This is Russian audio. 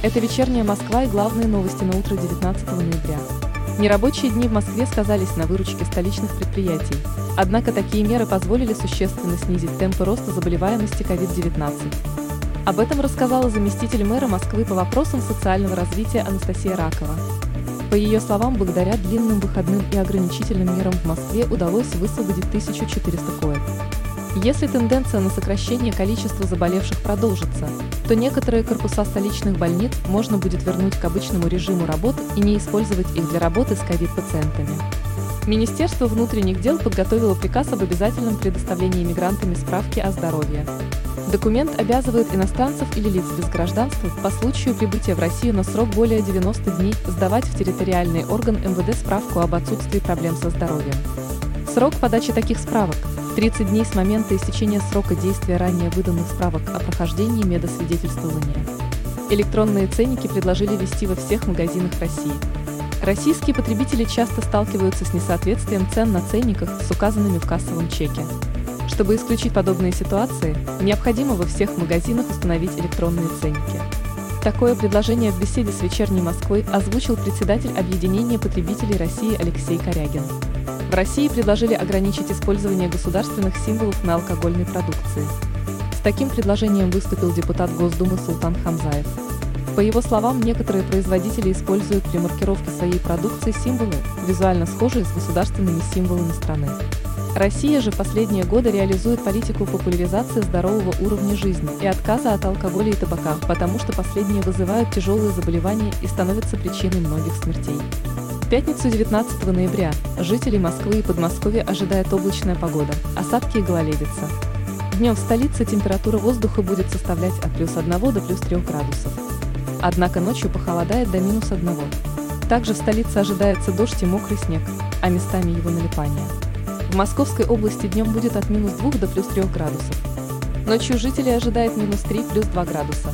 Это вечерняя Москва и главные новости на утро 19 ноября. Нерабочие дни в Москве сказались на выручке столичных предприятий. Однако такие меры позволили существенно снизить темпы роста заболеваемости COVID-19. Об этом рассказала заместитель мэра Москвы по вопросам социального развития Анастасия Ракова. По ее словам, благодаря длинным выходным и ограничительным мерам в Москве удалось высвободить 1400 коек. Если тенденция на сокращение количества заболевших продолжится, то некоторые корпуса столичных больниц можно будет вернуть к обычному режиму работы и не использовать их для работы с ковид-пациентами. Министерство внутренних дел подготовило приказ об обязательном предоставлении мигрантами справки о здоровье. Документ обязывает иностранцев или лиц без гражданства по случаю прибытия в Россию на срок более 90 дней сдавать в территориальный орган МВД справку об отсутствии проблем со здоровьем. Срок подачи таких справок 30 дней с момента истечения срока действия ранее выданных справок о прохождении медосвидетельствования. Электронные ценники предложили ввести во всех магазинах России. Российские потребители часто сталкиваются с несоответствием цен на ценниках с указанными в кассовом чеке. Чтобы исключить подобные ситуации, необходимо во всех магазинах установить электронные ценники. Такое предложение в беседе с «Вечерней Москвой» озвучил председатель Объединения потребителей России Алексей Корягин. В России предложили ограничить использование государственных символов на алкогольной продукции. С таким предложением выступил депутат Госдумы Султан Хамзаев. По его словам, некоторые производители используют при маркировке своей продукции символы, визуально схожие с государственными символами страны. Россия же последние годы реализует политику популяризации здорового уровня жизни и отказа от алкоголя и табака, потому что последние вызывают тяжелые заболевания и становятся причиной многих смертей. В пятницу 19 ноября жителей Москвы и Подмосковья ожидает облачная погода, осадки и гололедица. Днем в столице температура воздуха будет составлять от плюс 1 до плюс 3 градусов. Однако ночью похолодает до минус 1. Также в столице ожидается дождь и мокрый снег, а местами его налипание. В Московской области днем будет от минус 2 до плюс 3 градусов. Ночью жителей ожидает минус 3 плюс 2 градуса.